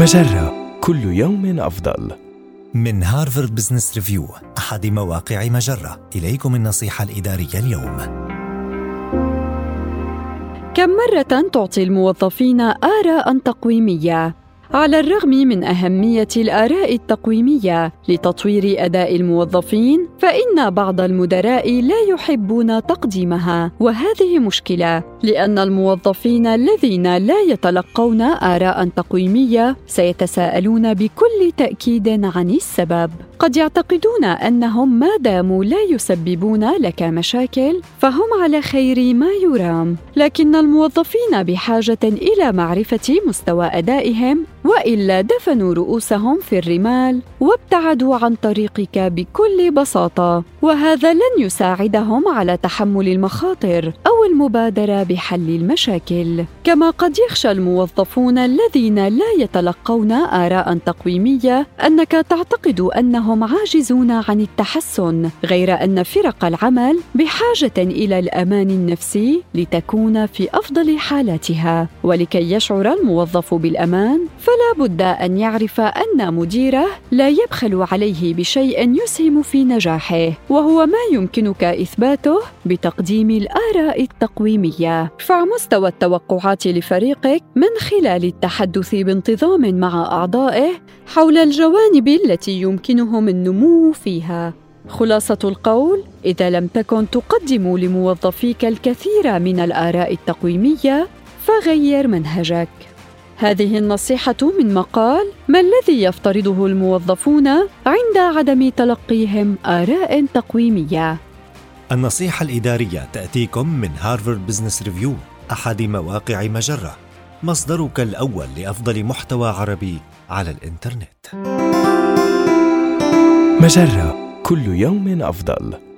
مجرة كل يوم أفضل. من هارفارد بزنس ريفيو أحد مواقع مجرة إليكم النصيحة الإدارية اليوم كم مرة تعطي الموظفين آراء تقويمية؟ على الرغم من أهمية الآراء التقويمية لتطوير أداء الموظفين، فإن بعض المدراء لا يحبون تقديمها، وهذه مشكلة، لأن الموظفين الذين لا يتلقون آراء تقويمية سيتساءلون بكل تأكيد عن السبب. قد يعتقدون أنهم ما داموا لا يسببون لك مشاكل، فهم على خير ما يرام، لكن الموظفين بحاجة إلى معرفة مستوى أدائهم وإلا دفنوا رؤوسهم في الرمال وابتعدوا عن طريقك بكل بساطة. وهذا لن يساعدهم على تحمل المخاطر أو المبادرة بحل المشاكل. كما قد يخشى الموظفون الذين لا يتلقون آراء تقويمية أنك تعتقد أنهم عاجزون عن التحسن غير أن فرق العمل بحاجة إلى الأمان النفسي لتكون في أفضل حالاتها. ولكي يشعر الموظف بالأمان فلا بد أن يعرف أن مديره لا يبخل عليه بشيء يسهم في نجاحه وهو ما يمكنك إثباته بتقديم الآراء التقويمية. ارفع مستوى التوقعات لفريقك من خلال التحدث بانتظام مع أعضائه حول الجوانب التي يمكنهم النمو فيها. خلاصة القول إذا لم تكن تقدم لموظفيك الكثير من الآراء التقويمية فغير منهجك. هذه النصيحة من مقال ما الذي يفترضه الموظفون عند عدم تلقيهم آراء تقويمية. النصيحة الإدارية تأتيكم من هارفارد بزنس ريفيو أحد مواقع مجرة، مصدرك الأول لأفضل محتوى عربي على الإنترنت. مجرة كل يوم أفضل.